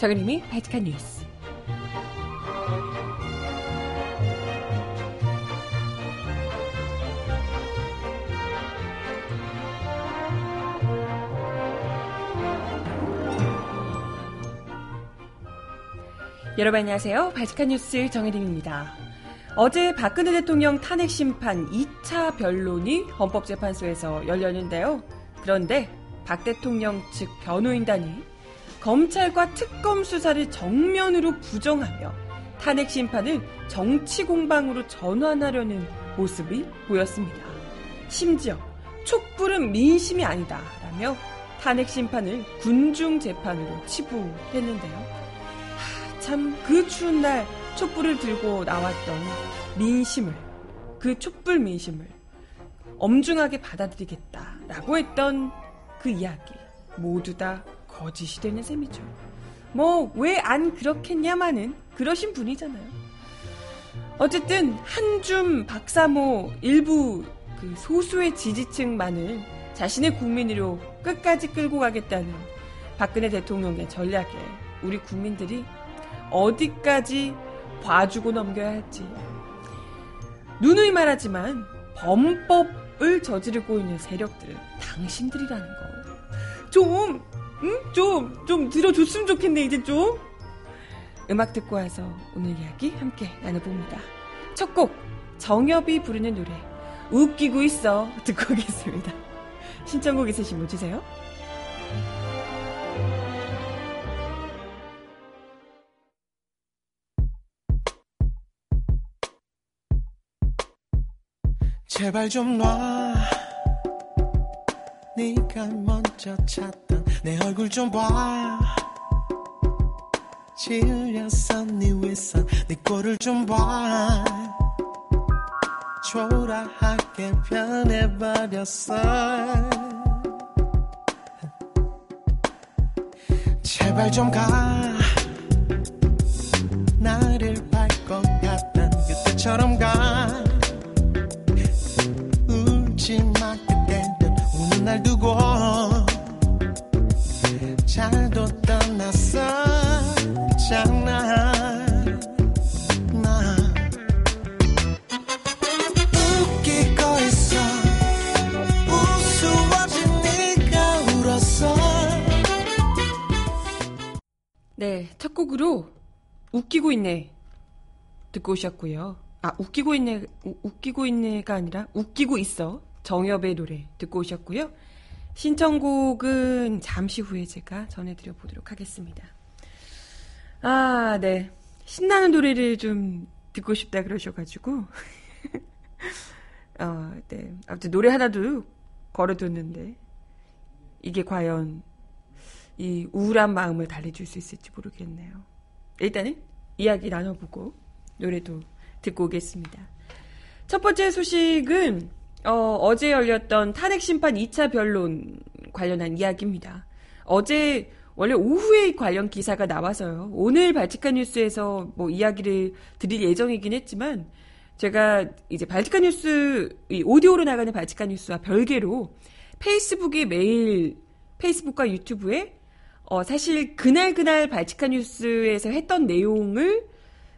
정은림이 바칙한 뉴스. 여러분 안녕하세요. 바칙한 뉴스 정혜림입니다. 어제 박근혜 대통령 탄핵 심판 2차 변론이 헌법재판소에서 열렸는데요. 그런데 박 대통령 측 변호인단이 검찰과 특검 수사를 정면으로 부정하며 탄핵 심판을 정치 공방으로 전환하려는 모습이 보였습니다. 심지어 촛불은 민심이 아니다라며 탄핵 심판을 군중 재판으로 치부했는데요. 참 그 추운 날 촛불을 들고 나왔던 민심을 그 촛불 민심을 엄중하게 받아들이겠다라고 했던 그 이야기 모두 다 거짓이 되는 셈이죠. 뭐 왜 안 그렇겠냐마는 그러신 분이잖아요. 어쨌든 한줌 박사모 일부 그 소수의 지지층만을 자신의 국민으로 끝까지 끌고 가겠다는 박근혜 대통령의 전략에 우리 국민들이 어디까지 봐주고 넘겨야 할지. 누누이 말하지만 범법을 저지르고 있는 세력들은 당신들이라는 거. 좀, 응? 좀, 좀 들어줬으면 좋겠네, 이제 좀. 음악 듣고 와서 오늘 이야기 함께 나눠봅니다. 첫 곡, 정엽이 부르는 노래, 웃기고 있어. 듣고 오겠습니다. 신청곡 있으시면 주세요. 제발 좀 놔. 네가 먼저 찾던 내 얼굴 좀 봐. 질렸어 네 윗선 네 꼴을 좀 봐. 초라하게 변해버렸어. 제발 좀 가. 나를 밟고 갔던 그때처럼 가. 울지 마 그때는 우는 날 두고 잘도 있어 우스워진 울었어 네, 첫 곡으로 웃기고 있네 듣고 오셨고요. 아, 웃기고 있네, 우- 웃기고 있네가 아니라 웃기고 있어. 정엽의 노래 듣고 오셨고요. 신청곡은 잠시 후에 제가 전해드려 보도록 하겠습니다. 아, 네. 신나는 노래를 좀 듣고 싶다 그러셔가지고. 어, 네. 아무튼 노래 하나도 걸어뒀는데, 이게 과연 이 우울한 마음을 달래줄 수 있을지 모르겠네요. 일단은 이야기 나눠보고 노래도 듣고 오겠습니다. 첫 번째 소식은 어, 제 열렸던 탄핵 심판 2차 변론 관련한 이야기입니다. 어제 원래 오후에 관련 기사가 나와서요. 오늘 발칙한 뉴스에서 뭐 이야기를 드릴 예정이긴 했지만 제가 이제 발칙한 뉴스 이 오디오로 나가는 발칙한 뉴스와 별개로 페이스북에 매일 페이스북과 유튜브에 어, 사실 그날 그날 발칙한 뉴스에서 했던 내용을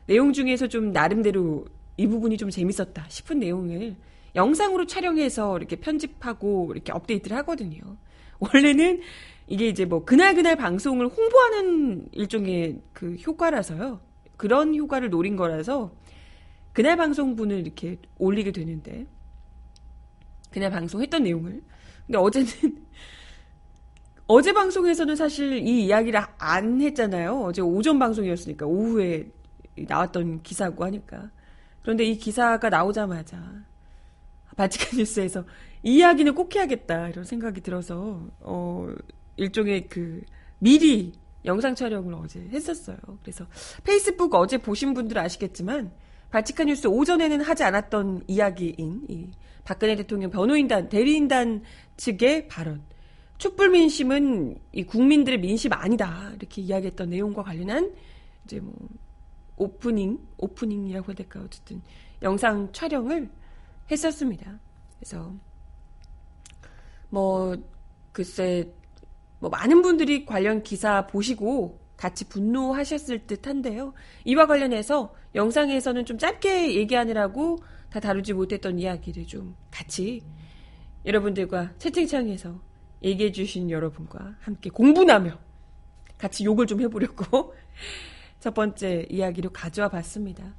내용 중에서 좀 나름대로 이 부분이 좀 재밌었다 싶은 내용을 영상으로 촬영해서 이렇게 편집하고 이렇게 업데이트를 하거든요. 원래는 이게 이제 뭐 그날 그날 방송을 홍보하는 일종의 그 효과라서요. 그런 효과를 노린 거라서 그날 방송분을 이렇게 올리게 되는데 그날 방송했던 내용을 근데 어제는 어제 방송에서는 사실 이 이야기를 안 했잖아요. 어제 오전 방송이었으니까 오후에 나왔던 기사고 하니까. 그런데 이 기사가 나오자마자 바티칸 뉴스에서 이 이야기는 꼭 해야겠다 이런 생각이 들어서 어 일종의 그 미리 영상 촬영을 어제 했었어요. 그래서 페이스북 어제 보신 분들 아시겠지만 바티칸 뉴스 오전에는 하지 않았던 이야기인 이 박근혜 대통령 변호인단 대리인단 측의 발언. 촛불 민심은 이 국민들의 민심 아니다 이렇게 이야기했던 내용과 관련한 이제 뭐 오프닝 오프닝이라고 해야 될까 어쨌든 영상 촬영을 했었습니다. 그래서 뭐 글쎄 뭐 많은 분들이 관련 기사 보시고 같이 분노하셨을 듯 한데요. 이와 관련해서 영상에서는 좀 짧게 얘기하느라고 다 다루지 못했던 이야기를 좀 같이 여러분들과 채팅창에서 얘기해 주신 여러분과 함께 공부나며 같이 욕을 좀 해보려고 첫 번째 이야기로 가져와 봤습니다.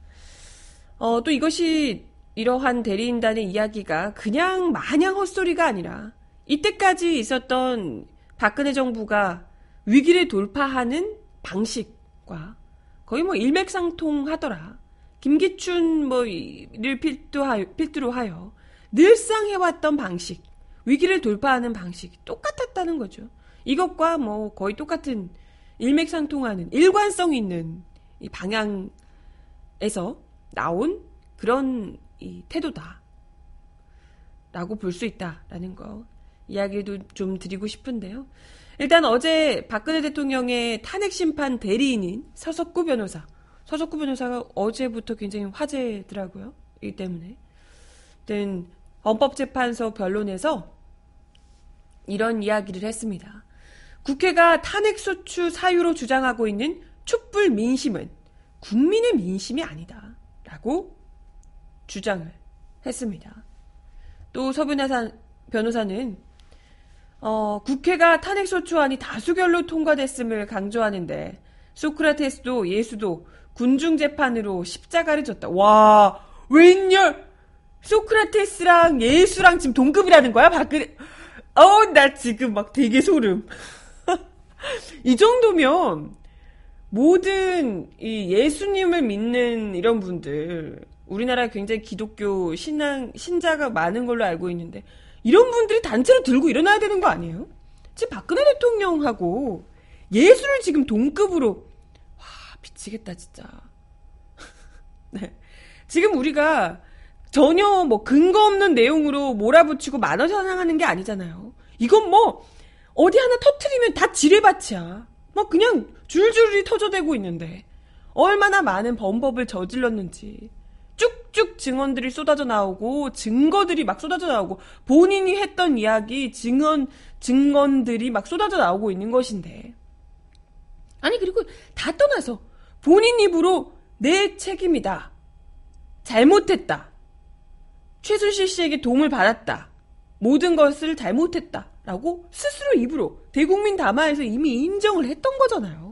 어, 또 이것이 이러한 대리인단의 이야기가 그냥 마냥 헛소리가 아니라 이때까지 있었던 박근혜 정부가 위기를 돌파하는 방식과 거의 뭐 일맥상통하더라. 김기춘 뭐를 필두로 하여 늘상 해왔던 방식, 위기를 돌파하는 방식이 똑같았다는 거죠. 이것과 뭐 거의 똑같은 일맥상통하는 일관성 있는 이 방향에서 나온 그런 이 태도다. 라고 볼 수 있다라는 거 이야기도 좀 드리고 싶은데요. 일단 어제 박근혜 대통령의 탄핵 심판 대리인인 서석구 변호사. 서석구 변호사가 어제부터 굉장히 화제더라고요. 이 때문에. 든 헌법재판소 변론에서 이런 이야기를 했습니다. 국회가 탄핵소추 사유로 주장하고 있는 촛불 민심은 국민의 민심이 아니다. 라고 주장을 했습니다. 또 서변호사 변호사는 어, 국회가 탄핵소추안이 다수결로 통과됐음을 강조하는데 소크라테스도 예수도 군중재판으로 십자가를 졌다. 와 웬열 소크라테스랑 예수랑 지금 동급이라는 거야 박근혜 어우 나 지금 막 되게 소름 이 정도면 모든 이 예수님을 믿는 이런 분들 우리나라에 굉장히 기독교 신앙 신자가 많은 걸로 알고 있는데 이런 분들이 단체로 들고 일어나야 되는 거 아니에요? 지금 박근혜 대통령하고 예수를 지금 동급으로 와 미치겠다 진짜. 네. 지금 우리가 전혀 뭐 근거 없는 내용으로 몰아붙이고 만원 현황하는 게 아니잖아요. 이건 뭐 어디 하나 터트리면 다 지뢰밭이야. 뭐 그냥 줄줄이 터져대고 있는데 얼마나 많은 범법을 저질렀는지 쭉쭉 증언들이 쏟아져 나오고 증거들이 막 쏟아져 나오고 본인이 했던 이야기 증언 증언들이 막 쏟아져 나오고 있는 것인데. 아니 그리고 다 떠나서 본인 입으로 내 책임이다. 잘못했다. 최순실 씨에게 도움을 받았다. 모든 것을 잘못했다. 라고 스스로 입으로 대국민 담화에서 이미 인정을 했던 거잖아요.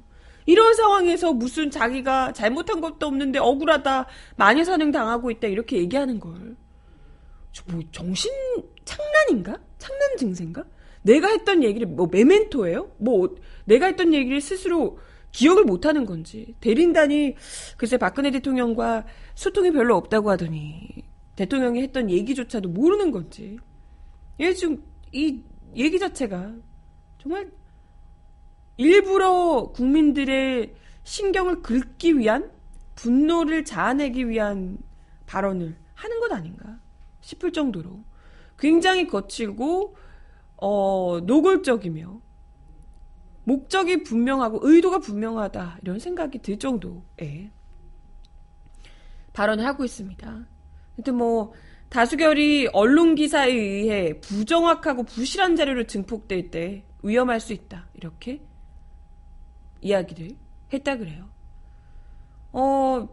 이런 상황에서 무슨 자기가 잘못한 것도 없는데 억울하다, 마녀사냥 당하고 있다, 이렇게 얘기하는 걸. 뭐, 정신 창난인가? 창난 증세인가? 내가 했던 얘기를, 뭐, 메멘토예요? 뭐, 내가 했던 얘기를 스스로 기억을 못 하는 건지. 대린단이, 글쎄, 박근혜 대통령과 소통이 별로 없다고 하더니, 대통령이 했던 얘기조차도 모르는 건지. 얘 지금, 이 얘기 자체가 정말 일부러 국민들의 신경을 긁기 위한 분노를 자아내기 위한 발언을 하는 것 아닌가 싶을 정도로 굉장히 거칠고 어, 노골적이며 목적이 분명하고 의도가 분명하다 이런 생각이 들 정도의 발언을 하고 있습니다. 하여튼 뭐 다수결이 언론 기사에 의해 부정확하고 부실한 자료로 증폭될 때 위험할 수 있다. 이렇게 이야기를 했다 그래요. 어,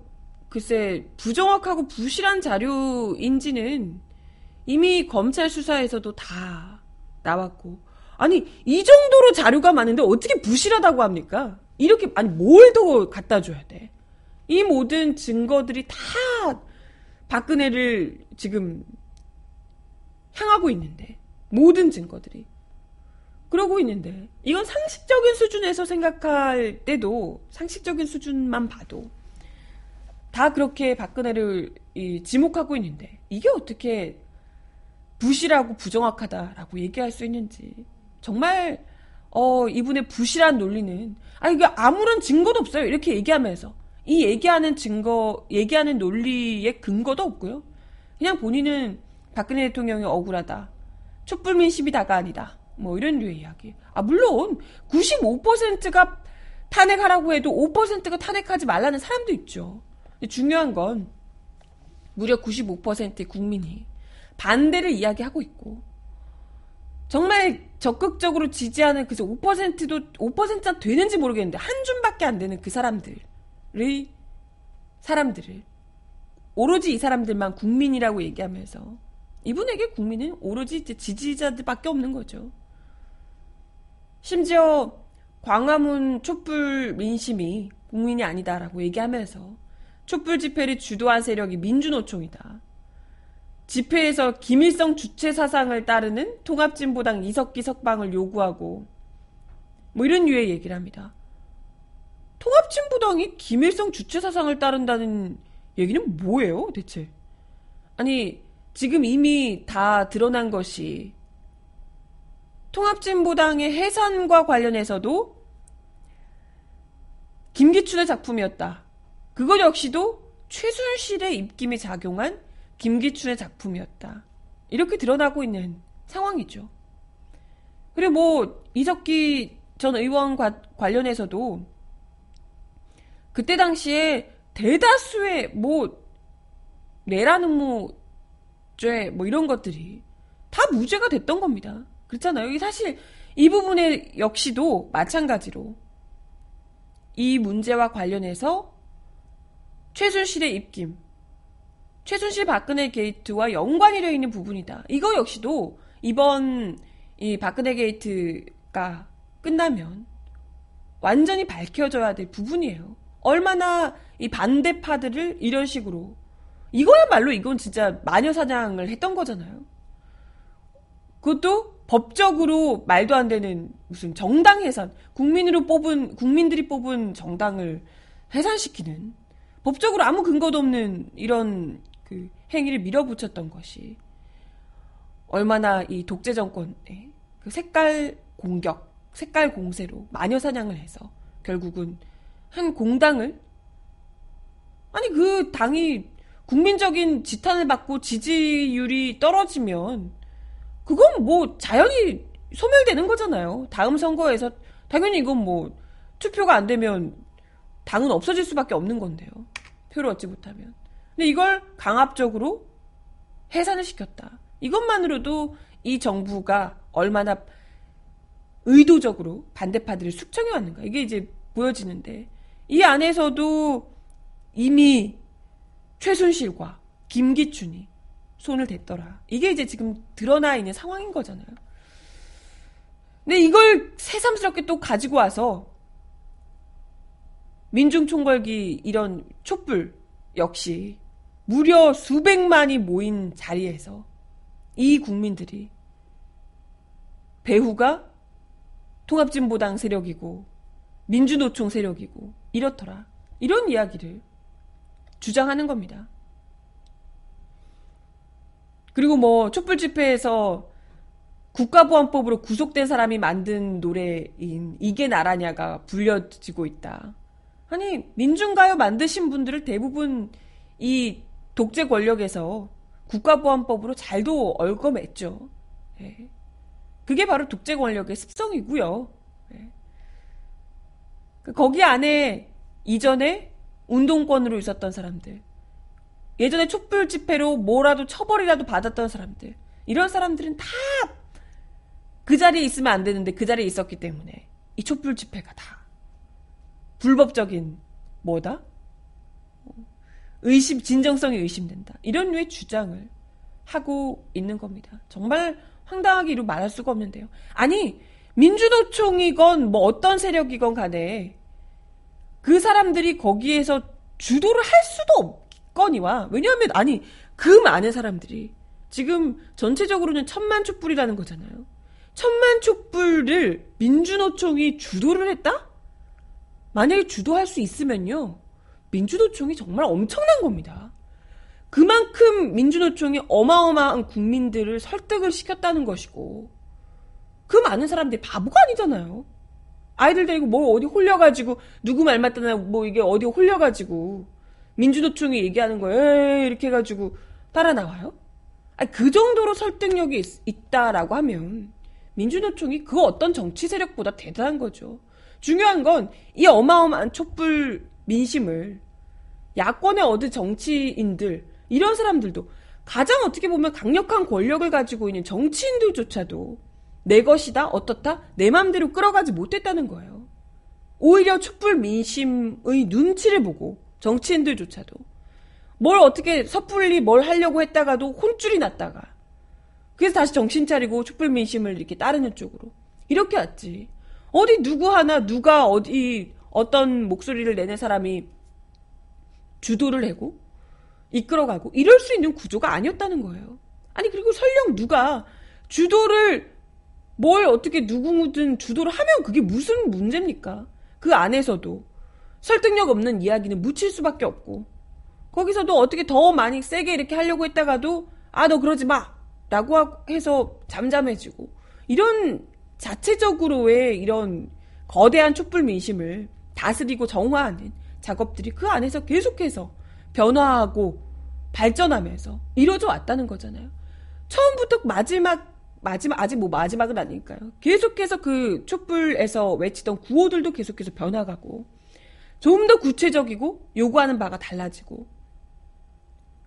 글쎄, 부정확하고 부실한 자료인지는 이미 검찰 수사에서도 다 나왔고, 아니, 이 정도로 자료가 많은데 어떻게 부실하다고 합니까? 이렇게, 아니, 뭘 더 갖다 줘야 돼? 이 모든 증거들이 다 박근혜를 지금 향하고 있는데 모든 증거들이 그러고 있는데 이건 상식적인 수준에서 생각할 때도 상식적인 수준만 봐도 다 그렇게 박근혜를 지목하고 있는데 이게 어떻게 부실하고 부정확하다라고 얘기할 수 있는지 정말 어 이분의 부실한 논리는 아 이게 아무런 증거도 없어요 이렇게 얘기하면서 이 얘기하는 증거, 얘기하는 논리의 근거도 없고요. 그냥 본인은 박근혜 대통령이 억울하다. 촛불 민심이 다가 아니다. 뭐 이런 류의 이야기. 아, 물론 95%가 탄핵하라고 해도 5%가 탄핵하지 말라는 사람도 있죠. 중요한 건 무려 95%의 국민이 반대를 이야기하고 있고 정말 적극적으로 지지하는 그저 5%도 5%가 되는지 모르겠는데 한 줌밖에 안 되는 그 사람들의 사람들을 오로지 이 사람들만 국민이라고 얘기하면서 이분에게 국민은 오로지 지지자들밖에 없는 거죠. 심지어 광화문 촛불 민심이 국민이 아니다라고 얘기하면서 촛불 집회를 주도한 세력이 민주노총이다. 집회에서 김일성 주체 사상을 따르는 통합진보당 이석기 석방을 요구하고 뭐 이런 류의 얘기를 합니다. 통합진보당이 김일성 주체 사상을 따른다는 얘기는 뭐예요, 대체? 아니, 지금 이미 다 드러난 것이 통합진보당의 해산과 관련해서도 김기춘의 작품이었다. 그것 역시도 최순실의 입김이 작용한 김기춘의 작품이었다. 이렇게 드러나고 있는 상황이죠. 그리고 뭐 이석기 전 의원 관련해서도 그때 당시에 대다수의 뭐 내라는 뭐죄 뭐 이런 것들이 다 무죄가 됐던 겁니다. 그렇잖아요. 사실 이 부분에 역시도 마찬가지로 이 문제와 관련해서 최순실의 입김, 최순실 박근혜 게이트와 연관이 되어 있는 부분이다. 이거 역시도 이번 이 박근혜 게이트가 끝나면 완전히 밝혀져야 될 부분이에요. 얼마나 이 반대파들을 이런 식으로 이거야말로 이건 진짜 마녀 사냥을 했던 거잖아요. 그것도 법적으로 말도 안 되는 무슨 정당 해산, 국민으로 뽑은 국민들이 뽑은 정당을 해산시키는 법적으로 아무 근거도 없는 이런 그 행위를 밀어붙였던 것이 얼마나 이 독재 정권의 그 색깔 공격, 색깔 공세로 마녀 사냥을 해서 결국은 한 공당을 아니 그 당이 국민적인 지탄을 받고 지지율이 떨어지면 그건 뭐 자연히 소멸되는 거잖아요. 다음 선거에서 당연히 이건 뭐 투표가 안 되면 당은 없어질 수밖에 없는 건데요. 표를 얻지 못하면. 근데 이걸 강압적으로 해산을 시켰다. 이것만으로도 이 정부가 얼마나 의도적으로 반대파들을 숙청해 왔는가. 이게 이제 보여지는데 이 안에서도 이미 최순실과 김기춘이 손을 댔더라. 이게 이제 지금 드러나 있는 상황인 거잖아요. 근데 이걸 새삼스럽게 또 가지고 와서 민중총궐기 이런 촛불 역시 무려 수백만이 모인 자리에서 이 국민들이 배후가 통합진보당 세력이고 민주노총 세력이고 이렇더라. 이런 이야기를 주장하는 겁니다. 그리고 뭐 촛불 집회에서 국가보안법으로 구속된 사람이 만든 노래인 이게 나라냐가 불려지고 있다. 아니 민중가요 만드신 분들을 대부분 이 독재 권력에서 국가보안법으로 잘도 얽어맸죠. 예. 그게 바로 독재 권력의 습성이고요. 예. 그 거기 안에 이전에 운동권으로 있었던 사람들, 예전에 촛불 집회로 뭐라도 처벌이라도 받았던 사람들, 이런 사람들은 다 그 자리에 있으면 안 되는데 그 자리에 있었기 때문에 이 촛불 집회가 다 불법적인 뭐다? 의심, 진정성이 의심된다. 이런 류의 주장을 하고 있는 겁니다. 정말 황당하기로 말할 수가 없는데요. 아니, 민주노총이건 뭐 어떤 세력이건 간에 그 사람들이 거기에서 주도를 할 수도 없 거니와 왜냐하면 아니 그 많은 사람들이 지금 전체적으로는 천만 촛불이라는 거잖아요. 천만 촛불을 민주노총이 주도를 했다? 만약에 주도할 수 있으면요. 민주노총이 정말 엄청난 겁니다. 그만큼 민주노총이 어마어마한 국민들을 설득을 시켰다는 것이고, 그 많은 사람들이 바보가 아니잖아요. 아이들 데리고 뭐 어디 홀려가지고, 누구 말 맞다나 뭐 이게 어디 홀려가지고, 민주노총이 얘기하는 거에 이렇게 해가지고 따라 나와요? 아니, 그 정도로 설득력이 있, 다라고 하면, 민주노총이 그 어떤 정치 세력보다 대단한 거죠. 중요한 건 이 어마어마한 촛불 민심을 야권의 어느 정치인들 이런 사람들도 가장 어떻게 보면 강력한 권력을 가지고 있는 정치인들조차도 내 것이다 어떻다 내 맘대로 끌어가지 못했다는 거예요. 오히려 촛불 민심의 눈치를 보고 정치인들조차도 뭘 어떻게 섣불리 뭘 하려고 했다가도 혼쭐이 났다가 그래서 다시 정신 차리고 촛불 민심을 이렇게 따르는 쪽으로 이렇게 왔지. 어디 누구 하나 누가 어디 어떤 목소리를 내는 사람이 주도를 하고 이끌어가고 이럴 수 있는 구조가 아니었다는 거예요. 아니 그리고 설령 누가 주도를 뭘 어떻게 누구든 주도를 하면 그게 무슨 문제입니까? 그 안에서도 설득력 없는 이야기는 묻힐 수밖에 없고 거기서도 어떻게 더 많이 세게 이렇게 하려고 했다가도 아 너 그러지 마 라고 해서 잠잠해지고 이런 자체적으로의 이런 거대한 촛불 민심을 다스리고 정화하는 작업들이 그 안에서 계속해서 변화하고 발전하면서 이루어져 왔다는 거잖아요. 처음부터 마지막 마지막 아직 뭐 마지막은 아닐까요? 계속해서 그 촛불에서 외치던 구호들도 계속해서 변화가고 좀 더 구체적이고 요구하는 바가 달라지고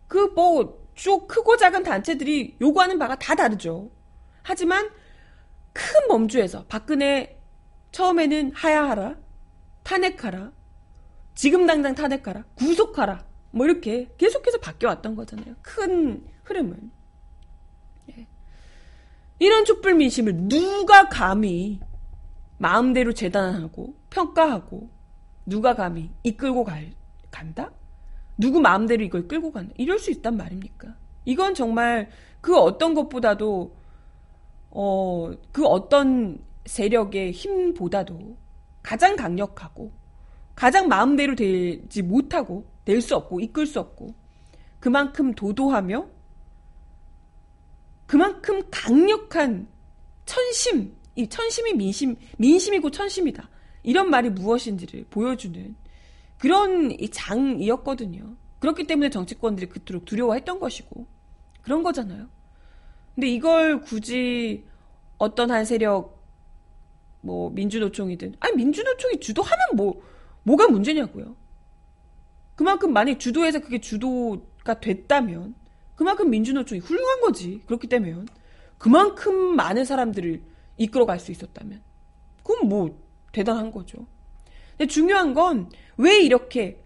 그 뭐 쭉 크고 작은 단체들이 요구하는 바가 다 다르죠. 하지만 큰 범주에서 박근혜 처음에는 하야하라, 탄핵하라, 지금 당장 탄핵하라, 구속하라, 뭐 이렇게 계속해서 바뀌어왔던 거잖아요. 큰 흐름은. 예. 이런 촛불 민심을 누가 감히 마음대로 재단하고 평가하고 누가 감히 이끌고 갈, 간다? 누구 마음대로 이걸 끌고 간다? 이럴 수 있단 말입니까? 이건 정말 그 어떤 것보다도 어, 그 어떤 세력의 힘보다도 가장 강력하고 가장 마음대로 되지 못하고 될 수 없고 이끌 수 없고 그만큼 도도하며 그만큼 강력한 천심, 이 천심이 민심, 민심이고 천심이다. 이런 말이 무엇인지를 보여주는 그런 장이었거든요. 그렇기 때문에 정치권들이 그토록 두려워했던 것이고 그런 거잖아요. 근데 이걸 굳이 어떤 한 세력 뭐 민주노총이든 아니 민주노총이 주도하면 뭐 뭐가 문제냐고요. 그만큼 만약 주도해서 그게 주도가 됐다면 그만큼 민주노총이 훌륭한 거지. 그렇기 때문에 그만큼 많은 사람들을 이끌어갈 수 있었다면 그건 뭐 대단한 거죠. 근데 중요한 건 왜 이렇게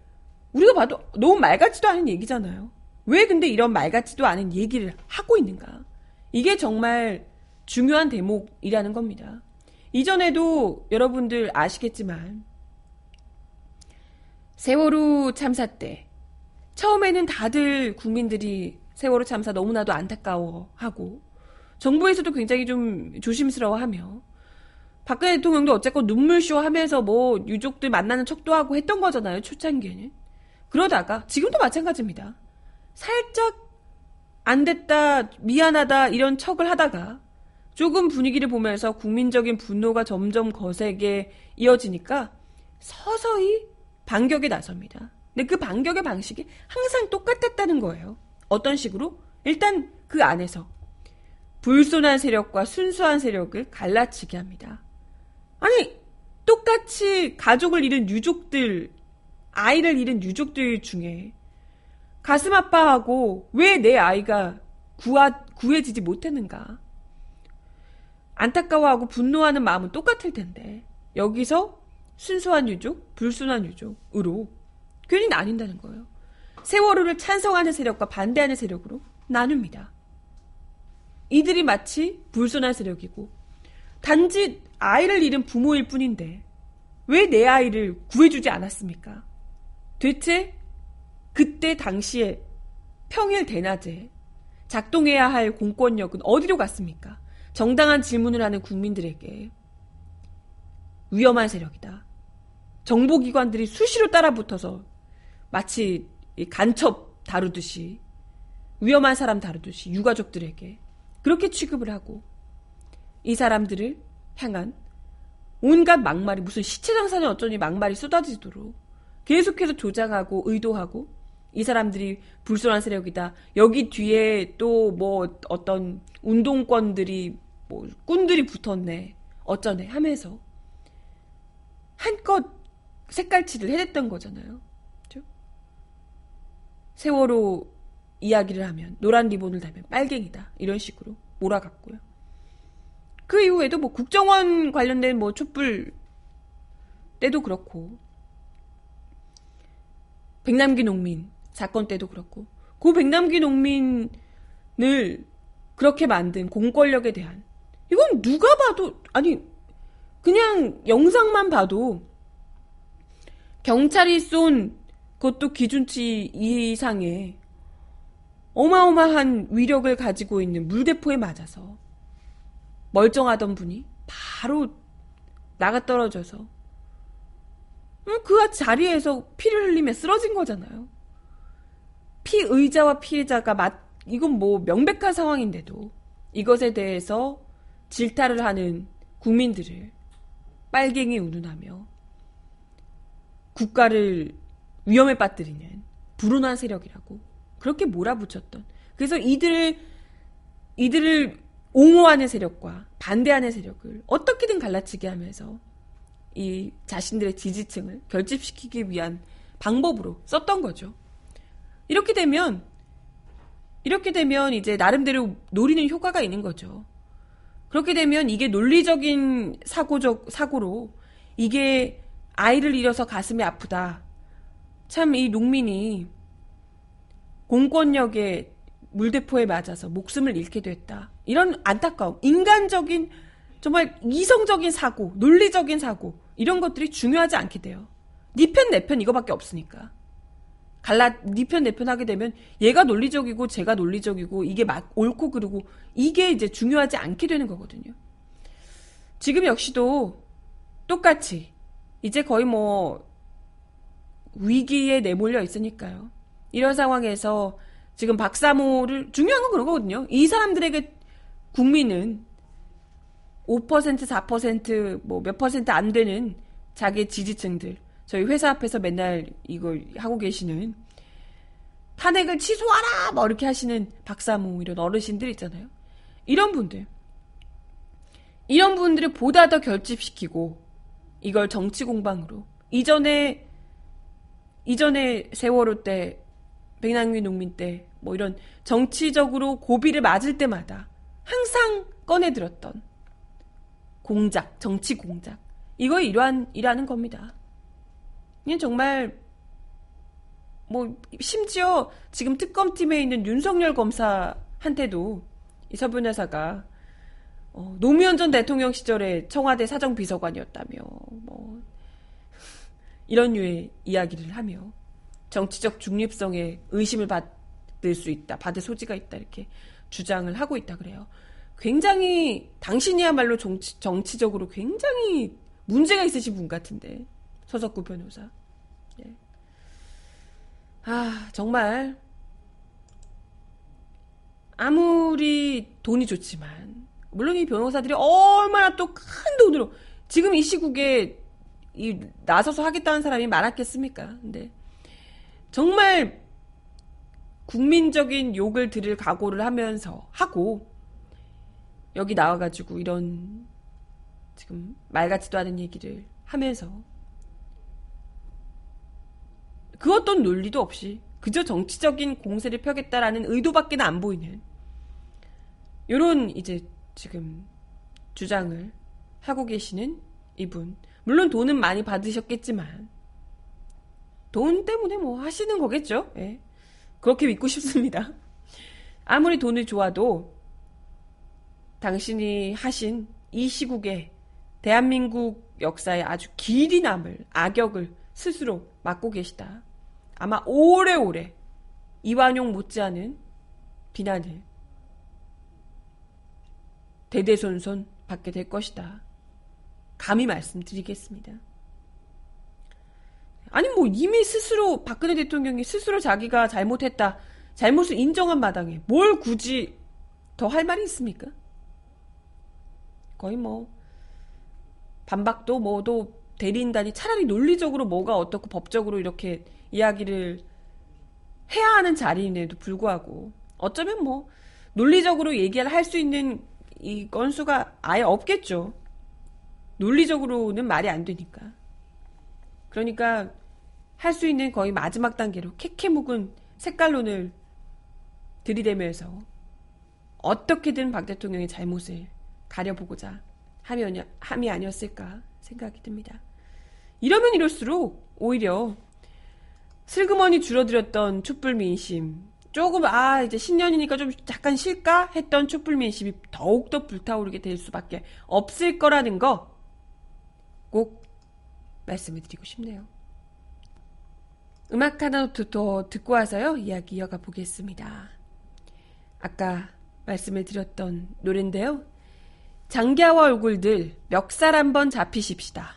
우리가 봐도 너무 말 같지도 않은 얘기잖아요. 왜 근데 이런 말 같지도 않은 얘기를 하고 있는가? 이게 정말 중요한 대목이라는 겁니다. 이전에도 여러분들 아시겠지만 세월호 참사 때 처음에는 다들 국민들이 세월호 참사 너무나도 안타까워하고 정부에서도 굉장히 좀 조심스러워하며 박근혜 대통령도 어쨌건 눈물쇼 하면서 뭐 유족들 만나는 척도 하고 했던 거잖아요 초창기에는 그러다가 지금도 마찬가지입니다 살짝 안 됐다 미안하다 이런 척을 하다가 조금 분위기를 보면서 국민적인 분노가 점점 거세게 이어지니까 서서히 반격에 나섭니다. 근데 그 반격의 방식이 항상 똑같았다는 거예요. 어떤 식으로? 일단 그 안에서 불순한 세력과 순수한 세력을 갈라치게 합니다. 아니, 똑같이 가족을 잃은 유족들, 아이를 잃은 유족들 중에 가슴 아파하고 왜 내 아이가 구하, 구해지지 못했는가? 안타까워하고 분노하는 마음은 똑같을 텐데 여기서 순수한 유족, 불순한 유족으로 괜히 나뉜다는 거예요. 세월호를 찬성하는 세력과 반대하는 세력으로 나눕니다. 이들이 마치 불순한 세력이고 단지 아이를 잃은 부모일 뿐인데 왜 내 아이를 구해주지 않았습니까? 대체 그때 당시에 평일 대낮에 작동해야 할 공권력은 어디로 갔습니까? 정당한 질문을 하는 국민들에게 위험한 세력이다. 정보기관들이 수시로 따라붙어서 마치 간첩 다루듯이 위험한 사람 다루듯이 유가족들에게 그렇게 취급을 하고 이 사람들을 향한 온갖 막말이 무슨 시체 장사는 어쩌니 막말이 쏟아지도록 계속해서 조장하고 의도하고 이 사람들이 불순한 세력이다. 여기 뒤에 또 뭐 어떤 운동권들이 뭐 꾼들이 붙었네 어쩌네 하면서 한껏 색깔칠을 해냈던 거잖아요. 그렇죠? 세월호 이야기를 하면 노란 리본을 달면 빨갱이다 이런 식으로 몰아갔고요. 그 이후에도 뭐 국정원 관련된 뭐 촛불 때도 그렇고 백남기 농민 사건 때도 그렇고 그 백남기 농민을 그렇게 만든 공권력에 대한 이건 누가 봐도 아니 그냥 영상만 봐도 경찰이 쏜 그것도 기준치 이상의 어마어마한 위력을 가지고 있는 물대포에 맞아서 멀쩡하던 분이 바로 나가 떨어져서 음, 그 자리에서 피를 흘리며 쓰러진 거잖아요. 피의자와 피해자가 맞, 이건 뭐 명백한 상황인데도 이것에 대해서 질타를 하는 국민들을 빨갱이 운운하며 국가를 위험에 빠뜨리는 불운한 세력이라고 그렇게 몰아붙였던 그래서 이들을 이들을 옹호하는 세력과 반대하는 세력을 어떻게든 갈라치게 하면서 이 자신들의 지지층을 결집시키기 위한 방법으로 썼던 거죠. 이렇게 되면 이렇게 되면 이제 나름대로 노리는 효과가 있는 거죠. 그렇게 되면 이게 논리적인 사고적 사고로 이게 아이를 잃어서 가슴이 아프다. 참 이 농민이 공권력의 물대포에 맞아서 목숨을 잃게 됐다. 이런 안타까움, 인간적인 정말 이성적인 사고, 논리적인 사고 이런 것들이 중요하지 않게 돼요. 니편내 편 이거밖에 없으니까. 갈라 니편내 편 하게 되면 얘가 논리적이고 제가 논리적이고 이게 막 옳고 그르고 이게 이제 중요하지 않게 되는 거거든요. 지금 역시도 똑같이 이제 거의 뭐 위기에 내몰려 있으니까요. 이런 상황에서 지금 박사모를 중요한 건 그런 거거든요. 이 사람들에게 국민은 5% 4%뭐 몇 퍼센트 안 되는 자기 지지층들 저희 회사 앞에서 맨날 이걸 하고 계시는 탄핵을 취소하라! 뭐 이렇게 하시는 박사모 이런 어르신들 있잖아요. 이런 분들. 이런 분들을 보다 더 결집시키고 이걸 정치 공방으로. 이전에 이전에 세월호 때 백남기 농민 때 뭐 이런 정치적으로 고비를 맞을 때마다 항상 꺼내들었던 공작, 정치 공작. 이거 일환, 일하는 겁니다. 이게 정말, 뭐, 심지어 지금 특검팀에 있는 윤석열 검사한테도 이서분 여사가 어, 노무현 전 대통령 시절에 청와대 사정비서관이었다며, 뭐, 이런 류의 이야기를 하며, 정치적 중립성에 의심을 받을 수 있다, 받을 소지가 있다, 이렇게 주장을 하고 있다 그래요. 굉장히 당신이야말로 정치, 정치적으로 굉장히 문제가 있으신 분 같은데 서석구 변호사. 예. 아 정말 아무리 돈이 좋지만 물론 이 변호사들이 얼마나 또 큰 돈으로 지금 이 시국에 이 나서서 하겠다는 사람이 많았겠습니까? 근데 정말 국민적인 욕을 들을 각오를 하면서 하고 여기 나와가지고 이런 지금 말 같지도 않은 얘기를 하면서 그 어떤 논리도 없이 그저 정치적인 공세를 펴겠다라는 의도밖에 안 보이는 요런 이제 지금 주장을 하고 계시는 이분 물론 돈은 많이 받으셨겠지만 돈 때문에 뭐 하시는 거겠죠 예. 그렇게 믿고 싶습니다 아무리 돈을 좋아도 당신이 하신 이 시국에 대한민국 역사에 아주 길이 남을 악역을 스스로 맡고 계시다. 아마 오래오래 이완용 못지않은 비난을 대대손손 받게 될 것이다. 감히 말씀드리겠습니다. 아니 뭐 이미 스스로 박근혜 대통령이 스스로 자기가 잘못했다. 잘못을 인정한 마당에 뭘 굳이 더 할 말이 있습니까? 거의 뭐 반박도 뭐도 대리인단이 차라리 논리적으로 뭐가 어떻고 법적으로 이렇게 이야기를 해야 하는 자리임에도 불구하고 어쩌면 뭐 논리적으로 얘기를 할 수 있는 이 건수가 아예 없겠죠. 논리적으로는 말이 안 되니까. 그러니까 할 수 있는 거의 마지막 단계로 캐캐 묵은 색깔론을 들이대면서 어떻게든 박 대통령의 잘못을 가려보고자 함이, 함이 아니었을까 생각이 듭니다. 이러면 이럴수록 오히려 슬그머니 줄어들었던 촛불 민심, 조금 아 이제 신년이니까 좀 약간 쉴까 했던 촛불 민심이 더욱더 불타오르게 될 수밖에 없을 거라는 거 꼭 말씀을 드리고 싶네요. 음악 하나 더 듣고 와서요 이야기 이어가 보겠습니다. 아까 말씀을 드렸던 노래인데요. 장기하와 얼굴들 멱살 한번 잡히십시다.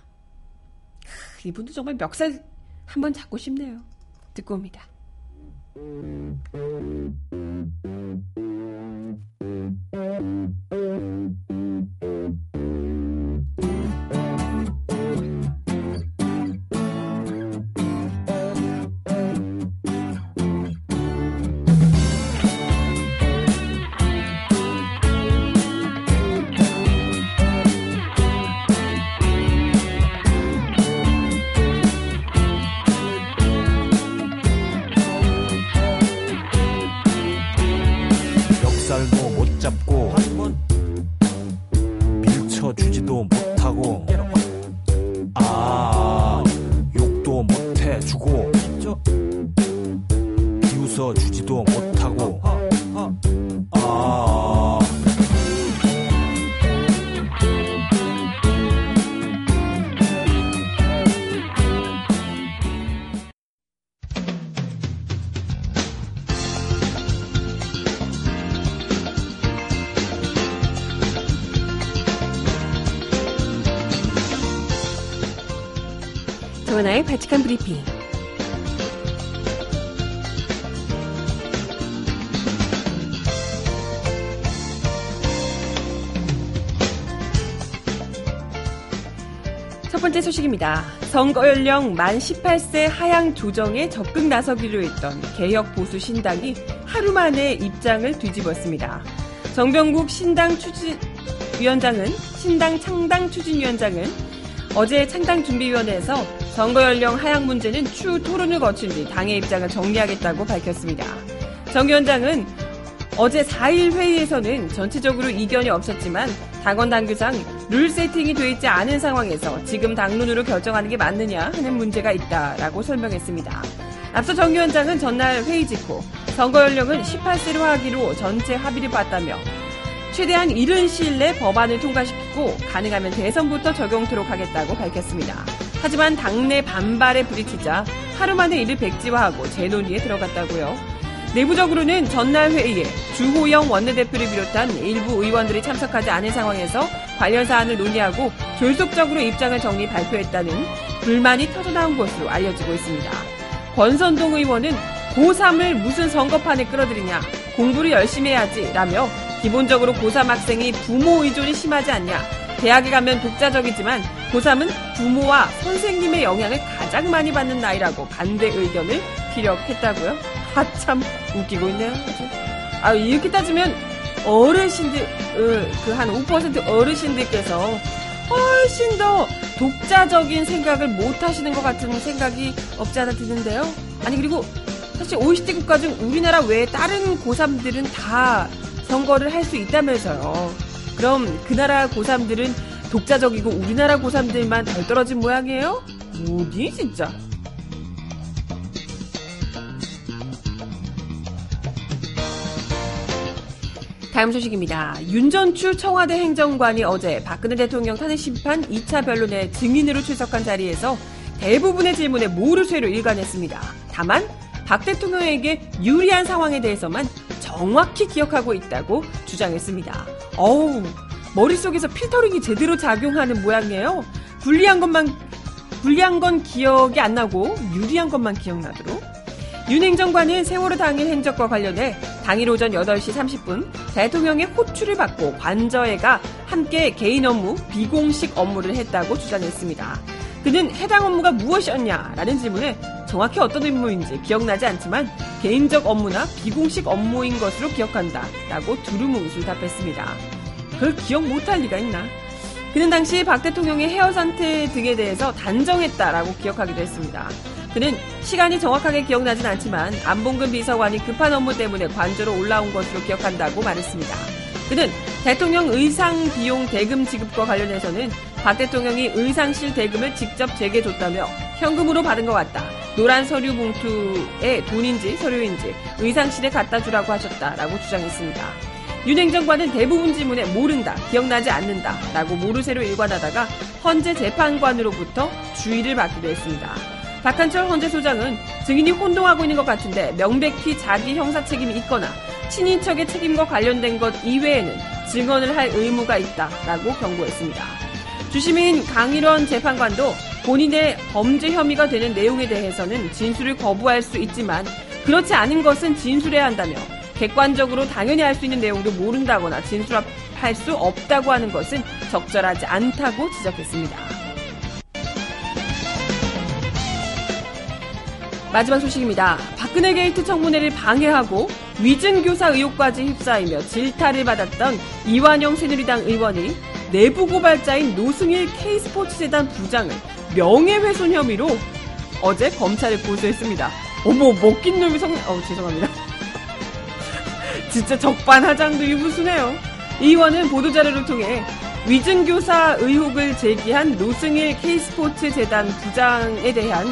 이분도 정말 멱살 한번 잡고 싶네요. 듣고 옵니다. 조나의 바칙한 브리핑. 소식입니다. 선거 연령 만 18세 하향 조정에 적극 나서기로 했던 개혁 보수 신당이 하루 만에 입장을 뒤집었습니다. 정병국 신당 추진위원장은 신당 창당 추진위원장은 어제 창당 준비위원회에서 선거 연령 하향 문제는 추후 토론을 거친 뒤 당의 입장을 정리하겠다고 밝혔습니다. 정 위원장은 어제 4일 회의에서는 전체적으로 이견이 없었지만 당원 당규상 룰 세팅이 돼 있지 않은 상황에서 지금 당론으로 결정하는 게 맞느냐 하는 문제가 있다라고 설명했습니다. 앞서 정 위원장은 전날 회의 직후 선거 연령은 18세로 하기로 전체 합의를 봤다며 최대한 이른 시일 내 법안을 통과시키고 가능하면 대선부터 적용토록 하겠다고 밝혔습니다. 하지만 당내 반발에 부딪히자 하루 만에 이를 백지화하고 재논의에 들어갔다고요. 내부적으로는 전날 회의에 주호영 원내대표를 비롯한 일부 의원들이 참석하지 않은 상황에서 관련 사안을 논의하고 졸속적으로 입장을 정리 발표했다는 불만이 터져나온 것으로 알려지고 있습니다. 권선동 의원은 고3을 무슨 선거판에 끌어들이냐 공부를 열심히 해야지 라며 기본적으로 고3 학생이 부모 의존이 심하지 않냐. 대학에 가면 독자적이지만 고3은 부모와 선생님의 영향을 가장 많이 받는 나이라고 반대 의견을 피력했다고요? 하참 웃기고 있네요. 아, 이렇게 따지면 어르신들, 그 한 5% 어르신들께서 훨씬 더 독자적인 생각을 못 하시는 것 같은 생각이 없지 않아 드는데요. 아니, 그리고 사실 OECD 국가 중 우리나라 외에 다른 고3들은 다 선거를 할 수 있다면서요. 그럼 그 나라 고3들은 독자적이고 우리나라 고3들만 덜 떨어진 모양이에요? 뭐니 진짜? 다음 소식입니다. 윤전추 청와대 행정관이 어제 박근혜 대통령 탄핵 심판 2차 변론의 증인으로 출석한 자리에서 대부분의 질문에 모르쇠로 일관했습니다. 다만 박 대통령에게 유리한 상황에 대해서만 정확히 기억하고 있다고 주장했습니다. 어우, 머릿속에서 필터링이 제대로 작용하는 모양이에요. 불리한 것만, 불리한 건 기억이 안 나고 유리한 것만 기억나도록. 윤 행정관은 세월호 당일 행적과 관련해 당일 오전 8시 30분 대통령의 호출을 받고 관저에가 함께 개인 업무, 비공식 업무를 했다고 주장했습니다. 그는 해당 업무가 무엇이었냐라는 질문에 정확히 어떤 업무인지 기억나지 않지만 개인적 업무나 비공식 업무인 것으로 기억한다 라고 두루뭉술 답했습니다. 그걸 기억 못할 리가 있나? 그는 당시 박 대통령의 헤어 상태 등에 대해서 단정했다라고 기억하기도 했습니다. 그는 시간이 정확하게 기억나진 않지만 안봉근 비서관이 급한 업무 때문에 관저로 올라온 것으로 기억한다고 말했습니다. 그는 대통령 의상 비용 대금 지급과 관련해서는 박 대통령이 의상실 대금을 직접 제게 줬다며 현금으로 받은 것 같다. 노란 서류 봉투에 돈인지 서류인지 의상실에 갖다 주라고 하셨다라고 주장했습니다. 윤 행정관은 대부분 질문에 모른다, 기억나지 않는다 라고 모르쇠로 일관하다가 헌재 재판관으로부터 주의를 받기도 했습니다. 박한철 헌재 소장은 증인이 혼동하고 있는 것 같은데 명백히 자기 형사 책임이 있거나 친인척의 책임과 관련된 것 이외에는 증언을 할 의무가 있다라고 경고했습니다. 주심인 강일원 재판관도 본인의 범죄 혐의가 되는 내용에 대해서는 진술을 거부할 수 있지만 그렇지 않은 것은 진술해야 한다며 객관적으로 당연히 할수 있는 내용도 모른다거나 진술할 수 없다고 하는 것은 적절하지 않다고 지적했습니다. 마지막 소식입니다. 박근혜 게이트 청문회를 방해하고 위증교사 의혹까지 휩싸이며 질타를 받았던 이완영 새누리당 의원이 내부 고발자인 노승일 K스포츠재단 부장을 명예훼손 혐의로 어제 검찰에 고소했습니다. 어머 먹긴 놈이 성... 어 죄송합니다. 진짜 적반하장도 유부수네요. 이 의원은 보도자료를 통해 위증교사 의혹을 제기한 노승일 K스포츠재단 부장에 대한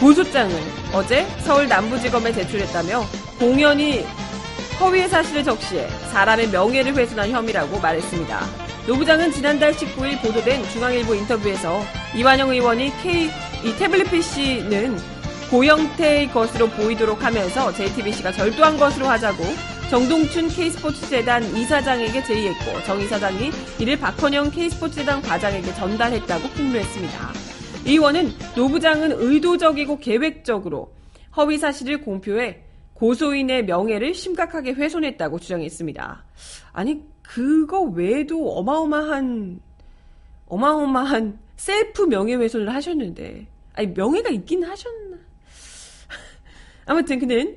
고소장을 어제 서울 남부지검에 제출했다며 공연히 허위의 사실을 적시해 사람의 명예를 훼손한 혐의라고 말했습니다. 노 부장은 지난달 19일 보도된 중앙일보 인터뷰에서 이완영 의원이 K, 이 태블릿 PC는 고영태의 것으로 보이도록 하면서 JTBC가 절도한 것으로 하자고 정동춘 K스포츠 재단 이사장에게 제의했고 정 이사장이 이를 박헌영 K스포츠 재단 과장에게 전달했다고 폭로했습니다. 이 의원은 노 부장은 의도적이고 계획적으로 허위 사실을 공표해 고소인의 명예를 심각하게 훼손했다고 주장했습니다. 아니 그거 외에도 어마어마한 어마어마한 셀프 명예훼손을 하셨는데 아니 명예가 있긴 하셨나? 아무튼 그는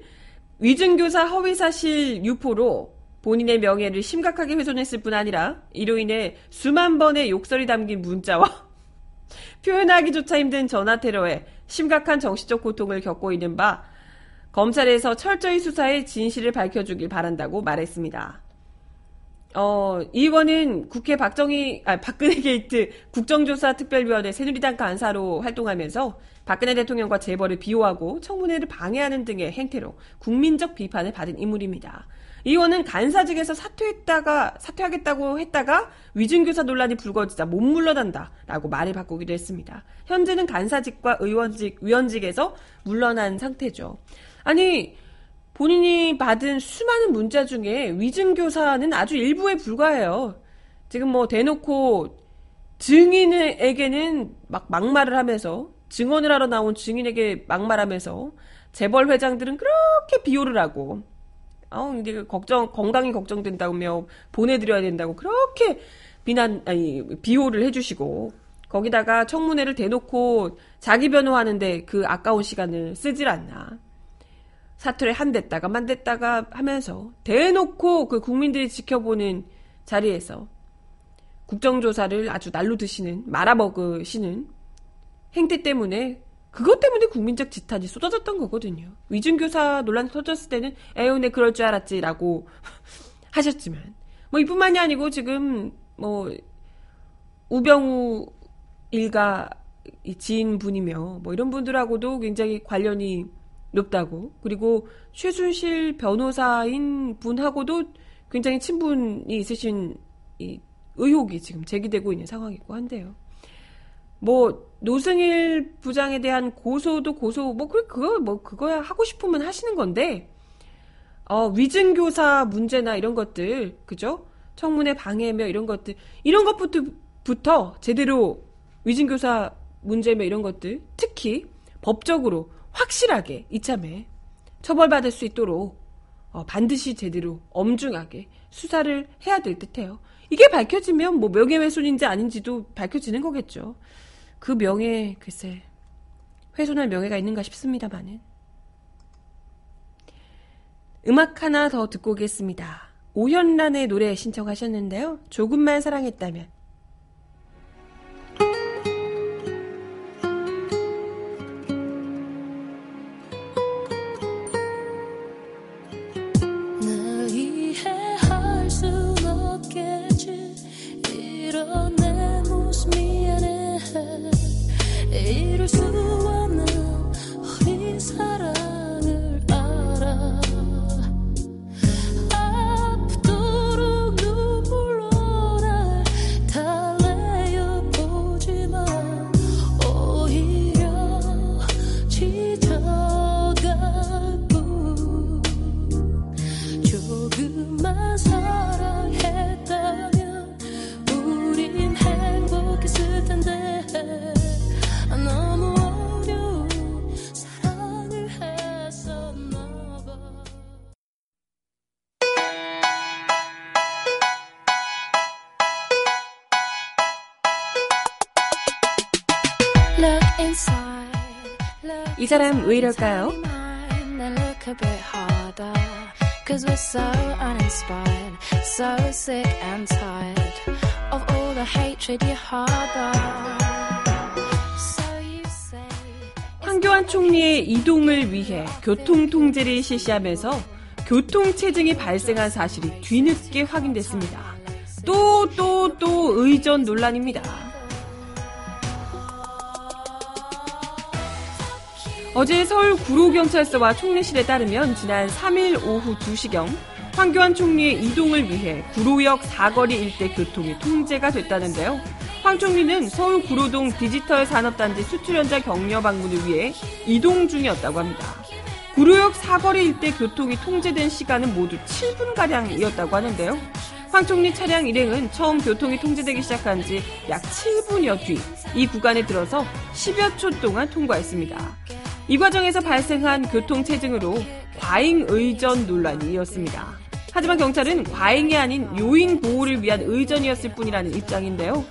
위증교사 허위사실 유포로 본인의 명예를 심각하게 훼손했을 뿐 아니라 이로 인해 수만 번의 욕설이 담긴 문자와 표현하기조차 힘든 전화 테러에 심각한 정신적 고통을 겪고 있는 바 검찰에서 철저히 수사해 진실을 밝혀주길 바란다고 말했습니다. 어, 이 의원은 국회 박정희, 아, 박근혜 게이트 국정조사 특별위원회 새누리당 간사로 활동하면서 박근혜 대통령과 재벌을 비호하고 청문회를 방해하는 등의 행태로 국민적 비판을 받은 인물입니다. 이 의원은 간사직에서 사퇴했다가 사퇴하겠다고 했다가 위증교사 논란이 불거지자 못 물러난다라고 말을 바꾸기도 했습니다. 현재는 간사직과 의원직 위원직에서 물러난 상태죠. 아니 본인이 받은 수많은 문자 중에 위증교사는 아주 일부에 불과해요. 지금 뭐 대놓고 증인에게는 막 막말을 하면서 증언을 하러 나온 증인에게 막말하면서 재벌 회장들은 그렇게 비호를 하고 어 이제 걱정 건강이 걱정된다며 보내드려야 된다고 그렇게 비난 아니 비호를 해주시고 거기다가 청문회를 대놓고 자기 변호하는데 그 아까운 시간을 쓰질 않나. 사투를 한 댔다가 만 댔다가 하면서 대놓고 그 국민들이 지켜보는 자리에서 국정조사를 아주 날로 드시는 말아먹으시는 행태 때문에 그것 때문에 국민적 지탄이 쏟아졌던 거거든요. 위중교사 논란 터졌을 때는 에휴 내 그럴 줄 알았지라고 하셨지만 뭐 이뿐만이 아니고 지금 뭐 우병우 일가 지인분이며 뭐 이런 분들하고도 굉장히 관련이 높다고 그리고 최순실 변호사인 분하고도 굉장히 친분이 있으신 이 의혹이 지금 제기되고 있는 상황이고 한데요. 뭐 노승일 부장에 대한 고소도 고소 뭐 그, 그거 뭐 그거야 하고 싶으면 하시는 건데 어 위증 교사 문제나 이런 것들 그죠? 청문회 방해며 이런 것들 이런 것부터 제대로 위증 교사 문제며 이런 것들 특히 법적으로 확실하게 이참에 처벌받을 수 있도록 어, 반드시 제대로 엄중하게 수사를 해야 될 듯해요. 이게 밝혀지면 뭐 명예훼손인지 아닌지도 밝혀지는 거겠죠. 그 명예 글쎄 훼손할 명예가 있는가 싶습니다만은 음악 하나 더 듣고 오겠습니다. 오현란의 노래 신청하셨는데요. 조금만 사랑했다면 이 사람 왜 이럴까요? 황교안 총리의 이동을 위해 교통 통제를 실시하면서 교통 체증이 발생한 사실이 뒤늦게 확인됐습니다. 또, 또, 또 의전 논란입니다. 어제 서울 구로경찰서와 총리실에 따르면 지난 3일 오후 2시경 황교안 총리의 이동을 위해 구로역 사거리 일대 교통이 통제가 됐다는데요. 황 총리는 서울 구로동 디지털 산업단지 수출 현장 격려 방문을 위해 이동 중이었다고 합니다. 구로역 사거리 일대 교통이 통제된 시간은 모두 7분가량이었다고 하는데요. 황 총리 차량 일행은 처음 교통이 통제되기 시작한 지 약 7분여 뒤 이 구간에 들어서 10여 초 동안 통과했습니다. 이 과정에서 발생한 교통체증으로 과잉 의전 논란이 이었습니다. 하지만 경찰은 과잉이 아닌 요인 보호를 위한 의전이었을 뿐이라는 입장인데요.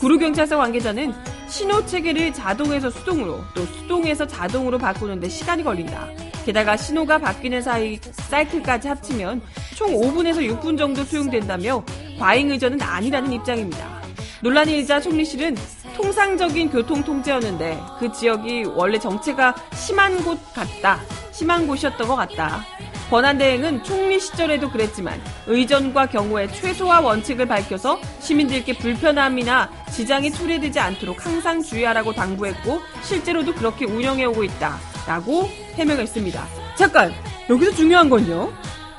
구로경찰서 관계자는 신호 체계를 자동에서 수동으로 또 수동에서 자동으로 바꾸는데 시간이 걸린다. 게다가 신호가 바뀌는 사이 사이클까지 합치면 총 5분에서 6분 정도 소용된다며 과잉 의전은 아니라는 입장입니다. 논란이 일자 총리실은 통상적인 교통 통제였는데 그 지역이 원래 정체가 심한 곳 같다. 심한 곳이었던 것 같다. 권한대행은 총리 시절에도 그랬지만 의전과 경우에 최소화 원칙을 밝혀서 시민들께 불편함이나 지장이 초래되지 않도록 항상 주의하라고 당부했고 실제로도 그렇게 운영해오고 있다. 라고 해명했습니다. 잠깐! 여기서 중요한 건요.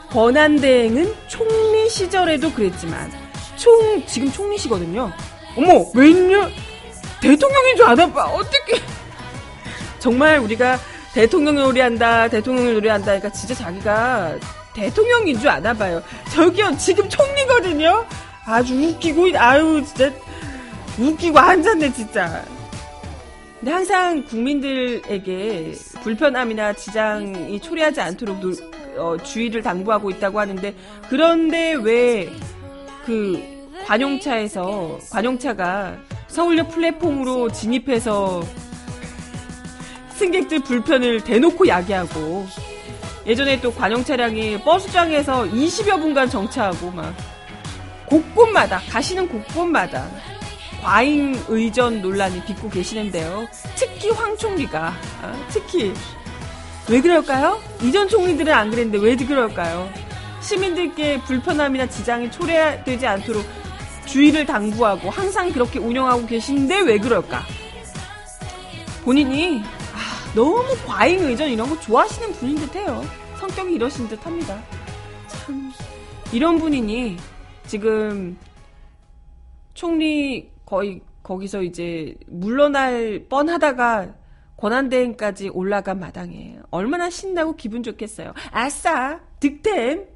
권한대행은 총리 시절에도 그랬지만 총 지금 총리시거든요. 어머 웬요? 대통령인 줄 아나 봐. 어떻게? 정말 우리가 대통령 노래한다, 대통령을 노래한다. 그러니까 진짜 자기가 대통령인 줄 아나 봐요. 저기요, 지금 총리거든요. 아주 웃기고, 아유, 진짜 웃기고 앉았네, 진짜. 근데 항상 국민들에게 불편함이나 지장이 초래하지 않도록 노, 어, 주의를 당부하고 있다고 하는데 그런데 왜 그 관용차에서 관용차가 서울역 플랫폼으로 진입해서 승객들 불편을 대놓고 야기하고 예전에 또 관용 차량이 버스장에서 20여 분간 정차하고 막 곳곳마다 가시는 곳곳마다 과잉 의전 논란이 빚고 계시는데요. 특히 황 총리가 어, 특히 왜 그럴까요? 이전 총리들은 안 그랬는데 왜 그럴까요? 시민들께 불편함이나 지장이 초래되지 않도록 주의를 당부하고 항상 그렇게 운영하고 계신데 왜 그럴까? 본인이 아, 너무 과잉 의전 이런 거 좋아하시는 분인 듯해요. 성격이 이러신 듯합니다. 참 이런 분이니 지금 총리 거의 거기서 이제 물러날 뻔하다가 권한대행까지 올라간 마당에 얼마나 신나고 기분 좋겠어요. 아싸 득템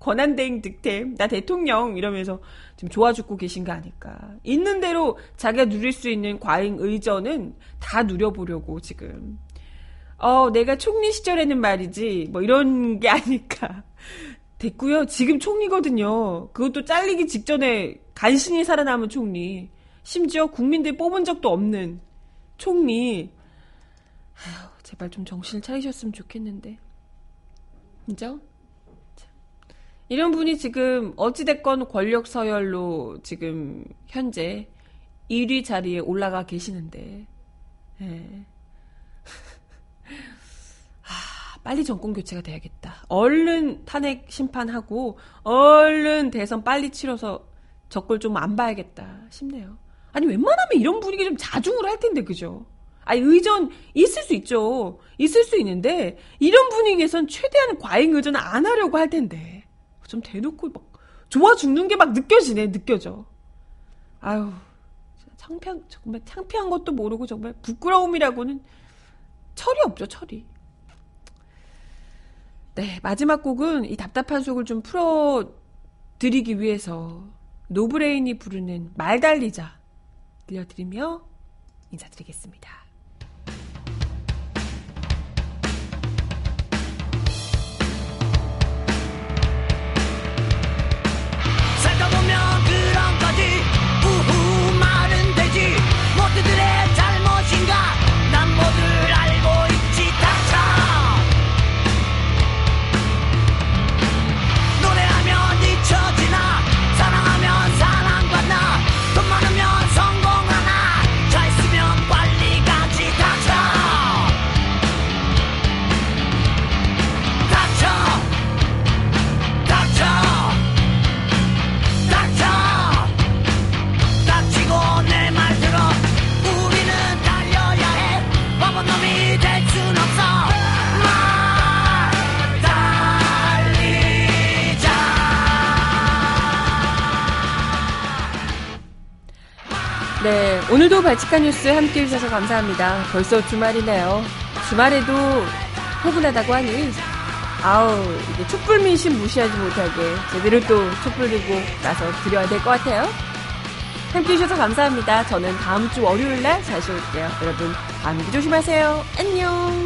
권한대행 득템 나 대통령 이러면서 지금 좋아 죽고 계신 거 아닐까. 있는 대로 자기가 누릴 수 있는 과잉 의전은 다 누려보려고 지금. 어, 내가 총리 시절에는 말이지, 뭐 이런 게 아닐까. 됐고요. 지금 총리거든요. 그것도 잘리기 직전에 간신히 살아남은 총리. 심지어 국민들 뽑은 적도 없는 총리. 아휴, 제발 좀 정신을 차리셨으면 좋겠는데. 그죠? 이런 분이 지금 어찌됐건 권력 서열로 지금 현재 1위 자리에 올라가 계시는데, 예. 아, 빨리 정권 교체가 돼야겠다. 얼른 탄핵 심판하고, 얼른 대선 빨리 치러서 적골 좀 안 봐야겠다 싶네요. 아니, 웬만하면 이런 분위기 좀 자중을 할 텐데, 그죠? 아니, 의전 있을 수 있죠. 있을 수 있는데, 이런 분위기에선 최대한 과잉 의전을 안 하려고 할 텐데. 좀 대놓고 막 좋아 죽는 게 막 느껴지네, 느껴져. 아유, 창피한, 정말 창피한 것도 모르고 정말 부끄러움이라고는 철이 없죠, 철이. 네, 마지막 곡은 이 답답한 속을 좀 풀어 드리기 위해서 노브레인이 부르는 말 달리자 들려드리며 인사드리겠습니다. 오늘도 발칙한 뉴스 함께 해주셔서 감사합니다. 벌써 주말이네요. 주말에도 포근하다고 하니 아우 이게 촛불 민심 무시하지 못하게 제대로 또 촛불 들고 나서 드려야 될 것 같아요. 함께 해주셔서 감사합니다. 저는 다음 주 월요일 날 다시 올게요. 여러분 감기 조심하세요. 안녕.